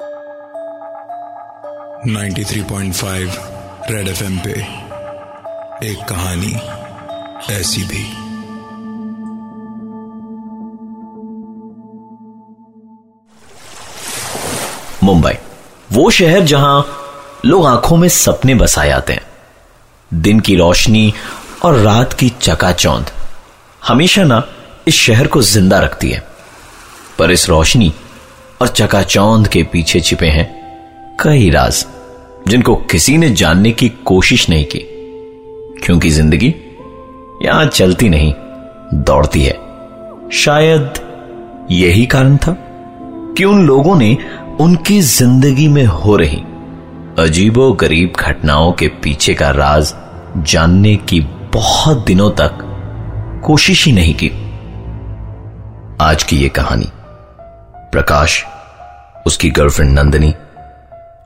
93.5 red FM पे एक कहानी ऐसी भी। मुंबई, वो शहर जहाँ लोग आँखों में सपने बसाए आते हैं। दिन की रोशनी और रात की चकाचौंध हमेशा ना इस शहर को ज़िंदा रखती है। पर इस रोशनी और चकाचौंध के पीछे छिपे हैं कई राज, जिनको किसी ने जानने की कोशिश नहीं की, क्योंकि ज़िंदगी यहाँ चलती नहीं, दौड़ती है। शायद यही कारण था कि उन लोगों ने उनकी ज़िंदगी में हो रही अजीबो गरीब घटनाओं के पीछे का राज जानने की बहुत दिनों तक कोशिश ही नहीं की। आज की यह कहानी, प्रकाश उसकी गर्लफ्रेंड नंदिनी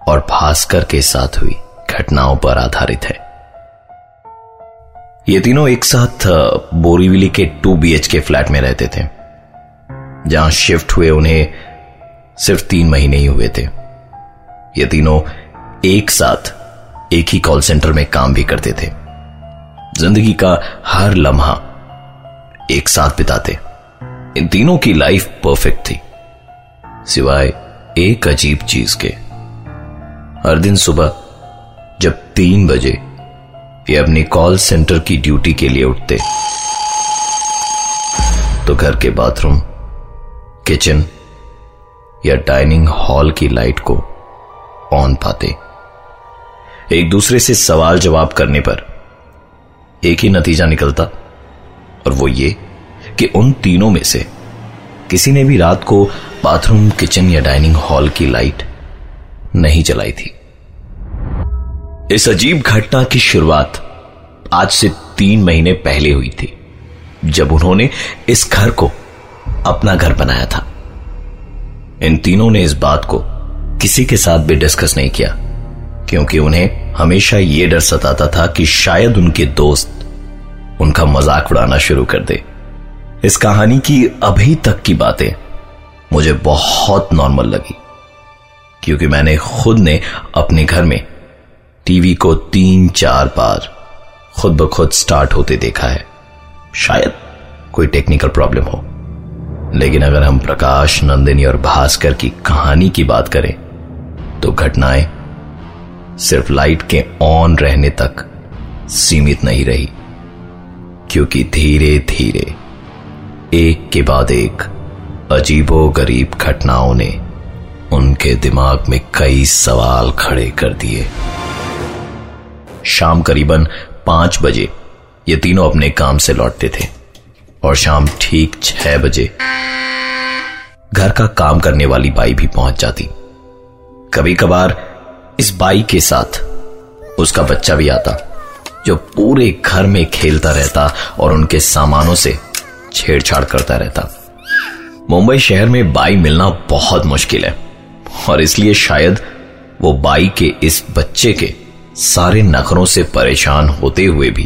और भास्कर के साथ हुई घटनाओं पर आधारित है। ये तीनों एक साथ बोरीविली के टू बीएच के फ्लैट में रहते थे, जहाँ शिफ्ट हुए उन्हें सिर्फ़ तीन महीने ही हुए थे। ये तीनों एक साथ एक ही कॉल सेंटर में काम भी करते थे। ज़िंदगी का हर लम्हा एक साथ बिताते। इन तीनों की लाइफ परफेक्ट थी। सिवाय एक अजीब चीज़ के। हर दिन सुबह, जब तीन बजे, ये अपनी कॉल सेंटर की ड्यूटी के लिए उठते। तो घर के बाथरूम, किचन या डाइनिंग हॉल की लाइट को ऑन पाते। एक दूसरे से सवाल जवाब करने पर एक ही नतीजा निकलता, और वो ये कि उन तीनों में से किसी ने भी रात को बाथरूम, किचन या डाइनिंग हॉल की लाइट नहीं जलाई थी। इस अजीब घटना की शुरुआत आज से तीन महीने पहले हुई थी, जब उन्होंने इस घर को अपना घर बनाया था। इन तीनों ने इस बात को किसी के साथ भी डिस्कस नहीं किया, क्योंकि उन्हें हमेशा यह डर सताता था कि शायद उनके दोस्त उनका मज़ाक उड़ाना शुरू कर दे। इस कहानी की अभी तक की बातें मुझे बहुत नॉर्मल लगी, क्योंकि मैंने खुद ने अपने घर में टीवी को तीन चार बार खुद ब खुद स्टार्ट होते देखा है। शायद कोई टेक्निकल प्रॉब्लम हो, लेकिन अगर हम प्रकाश, नंदिनी और भास्कर की कहानी की बात करें तो घटनाएँ सिर्फ़ लाइट के ऑन रहने तक सीमित नहीं रही, क्योंकि धीरे धीरे एक के बाद एक अजीबो गरीब घटनाओं ने उनके दिमाग में कई सवाल खड़े कर दिए। शाम करीबन पाँच बजे ये तीनों अपने काम से लौटते थे और शाम ठीक छह बजे घर का काम करने वाली बाई भी पहुँच जाती। कभी कभार इस बाई के साथ उसका बच्चा भी आता, जो पूरे घर में खेलता रहता और उनके सामानों से छेड़छाड़ करता रहता। मुंबई शहर में बाई मिलना बहुत मुश्किल है, और इसलिए शायद वो बाई के इस बच्चे के सारे नखरों से परेशान होते हुए भी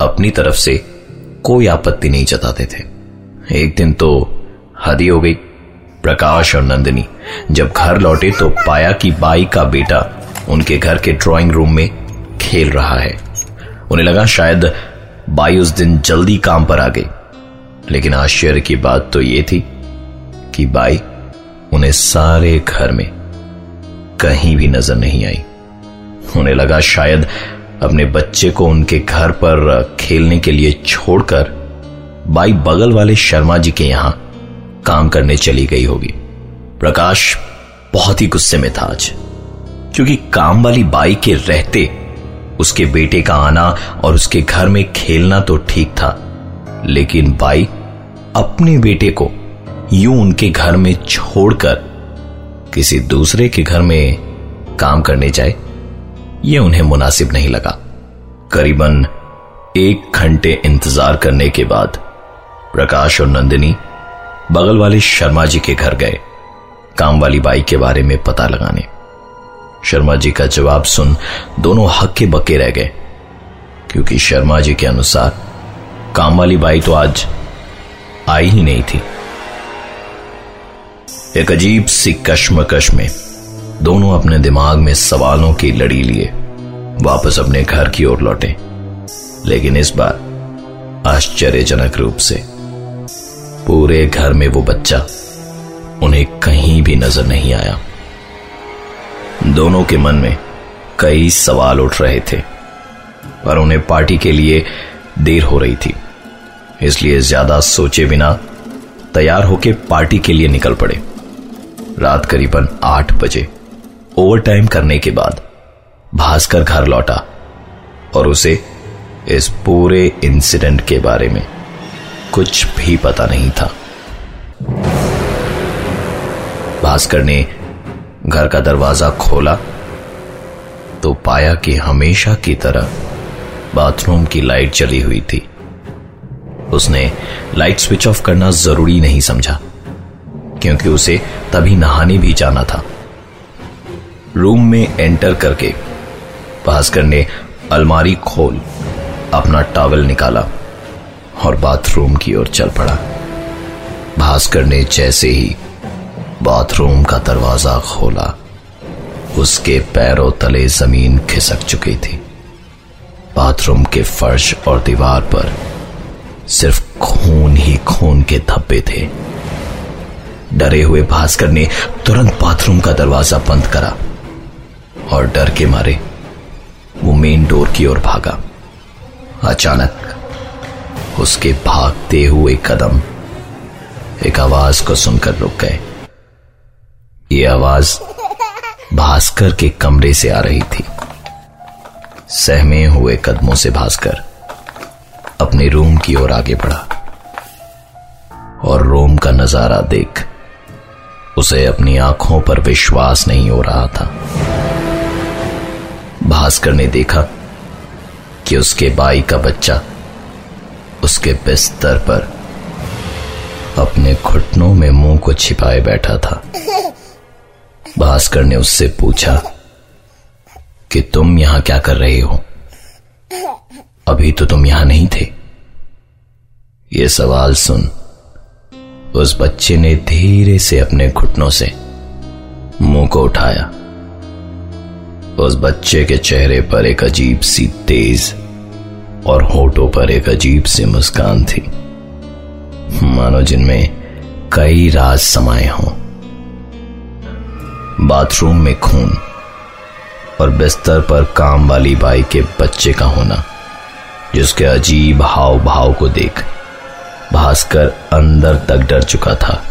अपनी तरफ़ से कोई आपत्ति नहीं जताते थे। एक दिन तो हदी हो गई प्रकाश और नंदिनी। जब घर लौटे तो पाया कि बाई का बेटा उनके घर के ड्राइंग रूम में खेल रहा है। उन्हें लगा शायद बाई उस दिन जल्दी काम पर आ गई। लेकिन आश्चर्य की बात तो यह थी कि बाई उन्हें सारे घर में कहीं भी नज़र नहीं आई। उन्हें लगा शायद अपने बच्चे को उनके घर पर खेलने के लिए छोड़कर बाई बगल वाले शर्मा जी के यहाँ काम करने चली गई होगी। प्रकाश बहुत ही गुस्से में था आज। क्योंकि काम वाली बाई के रहते उसके बेटे का आना और उसके घर में खेलना तो ठीक था। लेकिन बाई अपने बेटे को यूँ उनके घर में छोड़कर किसी दूसरे के घर में काम करने जाए यह उन्हें मुनासिब नहीं लगा। करीबन एक घंटे इंतज़ार करने के बाद प्रकाश और नंदिनी बगल वाले शर्मा जी के घर गए, काम वाली बाई के बारे में पता लगाने। शर्मा जी का जवाब सुन दोनों हक्के बक्के रह गए, क्योंकि शर्मा जी के अनुसार काम वाली बाई तो आज आई ही नहीं थी। एक अजीब सी कश्मकश में दोनों अपने दिमाग में सवालों की लड़ी लिए, वापस अपने घर की ओर लौटे। लेकिन इस बार आश्चर्यजनक रूप से पूरे घर में वो बच्चा उन्हें कहीं भी नज़र नहीं आया। दोनों के मन में कई सवाल उठ रहे थे, पर उन्हें पार्टी के लिए देर हो रही थी। इसलिए ज़्यादा सोचे बिना तैयार होकर पार्टी के लिए निकल पड़े। रात करीबन आठ बजे। ओवर टाइम करने के बाद भास्कर घर लौटा और उसे इस पूरे इंसिडेंट के बारे में कुछ भी पता नहीं था। भास्कर ने घर का दरवाज़ा खोला तो पाया कि हमेशा की तरह बाथरूम की लाइट चली हुई थी। उसने लाइट स्विच ऑफ़ करना ज़रूरी नहीं समझा, क्योंकि उसे तभी नहाने भी जाना था। रूम में एंटर करके भास्कर ने अलमारी खोल, अपना टॉवल निकाला और बाथरूम की ओर चल पड़ा। भास्कर ने जैसे ही बाथरूम का दरवाज़ा खोला, उसके पैरों तले ज़मीन खिसक चुकी थी। बाथरूम के फर्श और दीवार पर सिर्फ़ खून ही खून के धब्बे थे। डरे हुए भास्कर ने तुरंत बाथरूम का दरवाज़ा बंद करा और डर के मारे वो मेन डोर की ओर भागा। अचानक उसके भागते हुए कदम एक आवाज़ को सुनकर रुक गए। ये आवाज़ भास्कर के कमरे से आ रही थी। सहमे हुए कदमों से भास्कर अपने रूम की ओर आगे बढ़ा और रूम का नज़ारा देख उसे अपनी आँखों पर विश्वास नहीं हो रहा था। भास्कर ने देखा कि उसके बाई का बच्चा उसके बिस्तर पर अपने घुटनों में मुँह को छिपाए बैठा था। भास्कर ने उससे पूछा कि तुम यहाँ क्या कर रहे हो? अभी तो तुम यहाँ नहीं थे। यह सवाल सुन। उस बच्चे ने धीरे से अपने घुटनों से मुँह को उठाया। उस बच्चे के चेहरे पर एक अजीब सी तेज और होठों पर एक अजीब सी मुस्कान थी। मानो जिनमें कई राज समाये हों। बाथरूम में खून और बिस्तर पर काम वाली बाई के बच्चे का होना, जिसके अजीब हाव भाव को देख भास्कर अंदर तक डर चुका था।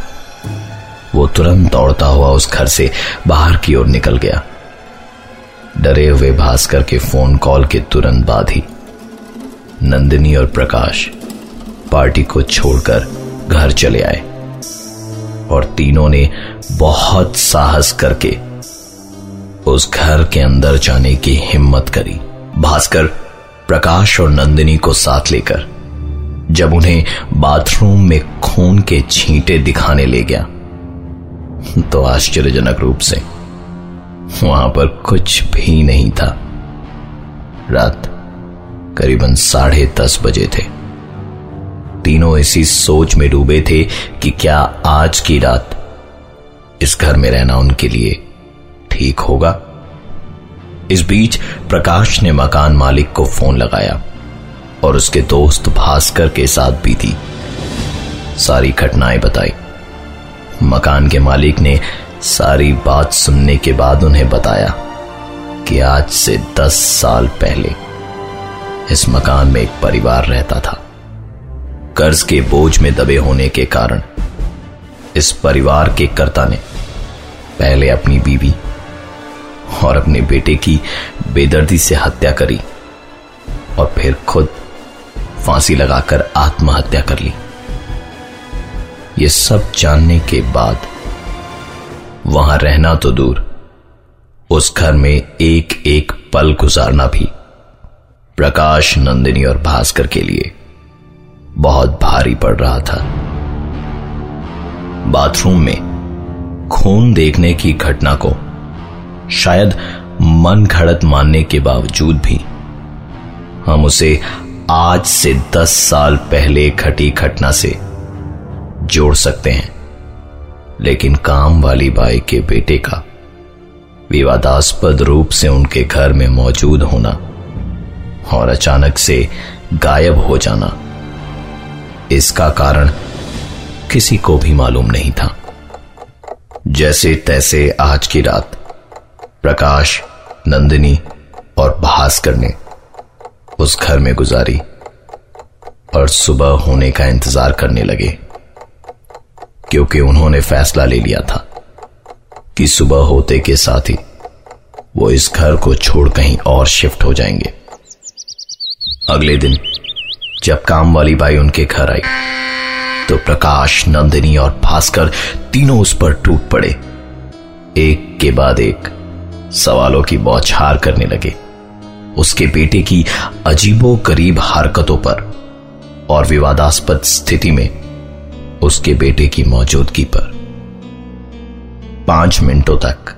वो तुरंत दौड़ता हुआ उस घर से बाहर की ओर निकल गया। डरे हुए भास्कर के फ़ोन कॉल के तुरंत बाद ही नंदिनी और प्रकाश पार्टी को छोड़कर घर चले आए और तीनों ने बहुत साहस करके उस घर के अंदर जाने की हिम्मत करी। भास्कर, प्रकाश और नंदिनी को साथ लेकर जब उन्हें बाथरूम में खून के छींटे दिखाने ले गया। तो आश्चर्यजनक रूप से, वहाँ पर कुछ भी नहीं था। रात करीबन साढ़े दस बजे थे। तीनों इसी सोच में डूबे थे कि क्या आज की रात इस घर में रहना उनके लिए ठीक होगा। इस बीच प्रकाश ने मकान मालिक को फ़ोन लगाया। और उसके दोस्त भास्कर के साथ भी थी सारी घटनाएँ बताई। मकान के मालिक ने सारी बात सुनने के बाद उन्हें बताया कि आज से दस साल पहले इस मकान में एक परिवार रहता था। कर्ज के बोझ में दबे होने के कारण इस परिवार के कर्ता ने पहले अपनी बीवी और अपने बेटे की बेदर्दी से हत्या करी और फिर खुद फांसी लगाकर आत्महत्या कर ली। ये सब जानने के बाद वहाँ रहना तो दूर, उस घर में एक एक पल गुजारना भी, प्रकाश, नंदिनी और भास्कर के लिए बहुत भारी पड़ रहा था। बाथरूम में खून देखने की घटना को शायद मन घड़त मानने के बावजूद भी हम उसे आज से दस साल पहले घटी घटना से जोड़ सकते हैं। लेकिन काम वाली बाई के बेटे का विवादास्पद रूप से उनके घर में मौजूद होना और अचानक से गायब हो जाना, इसका कारण किसी को भी मालूम नहीं था। जैसे तैसे आज की रात प्रकाश, नंदिनी और भास्कर ने उस घर में गुजारी और सुबह होने का इंतज़ार करने लगे, क्योंकि उन्होंने फैसला ले लिया था कि सुबह होते के साथ ही वो इस घर को छोड़ कहीं और शिफ्ट हो जाएँगे। अगले दिन जब काम वाली बाई उनके घर आई तो प्रकाश, नंदिनी और भास्कर तीनों उस पर टूट पड़े। एक के बाद एक सवालों की बौछार करने लगे। उसके बेटे की अजीबो करीब हरकतों पर और विवादास्पद स्थिति में उसके बेटे की मौजूदगी पर। पाँच मिनटों तक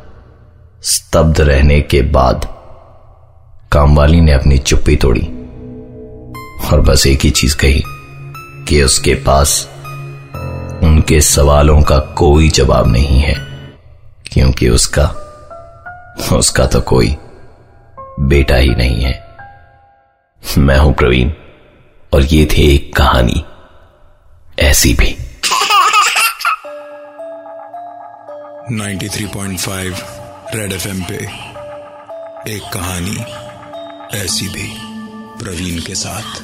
स्तब्ध रहने के बाद कामवाली ने अपनी चुप्पी तोड़ी और बस एक ही चीज़ कही कि उसके पास उनके सवालों का कोई जवाब नहीं है, क्योंकि उसका उसका तो कोई बेटा ही नहीं है। मैं हूँ प्रवीण, और ये थी एक कहानी। ऐसी भी। 93.5 रेड एफएम पे एक कहानी ऐसी भी प्रवीण के साथ।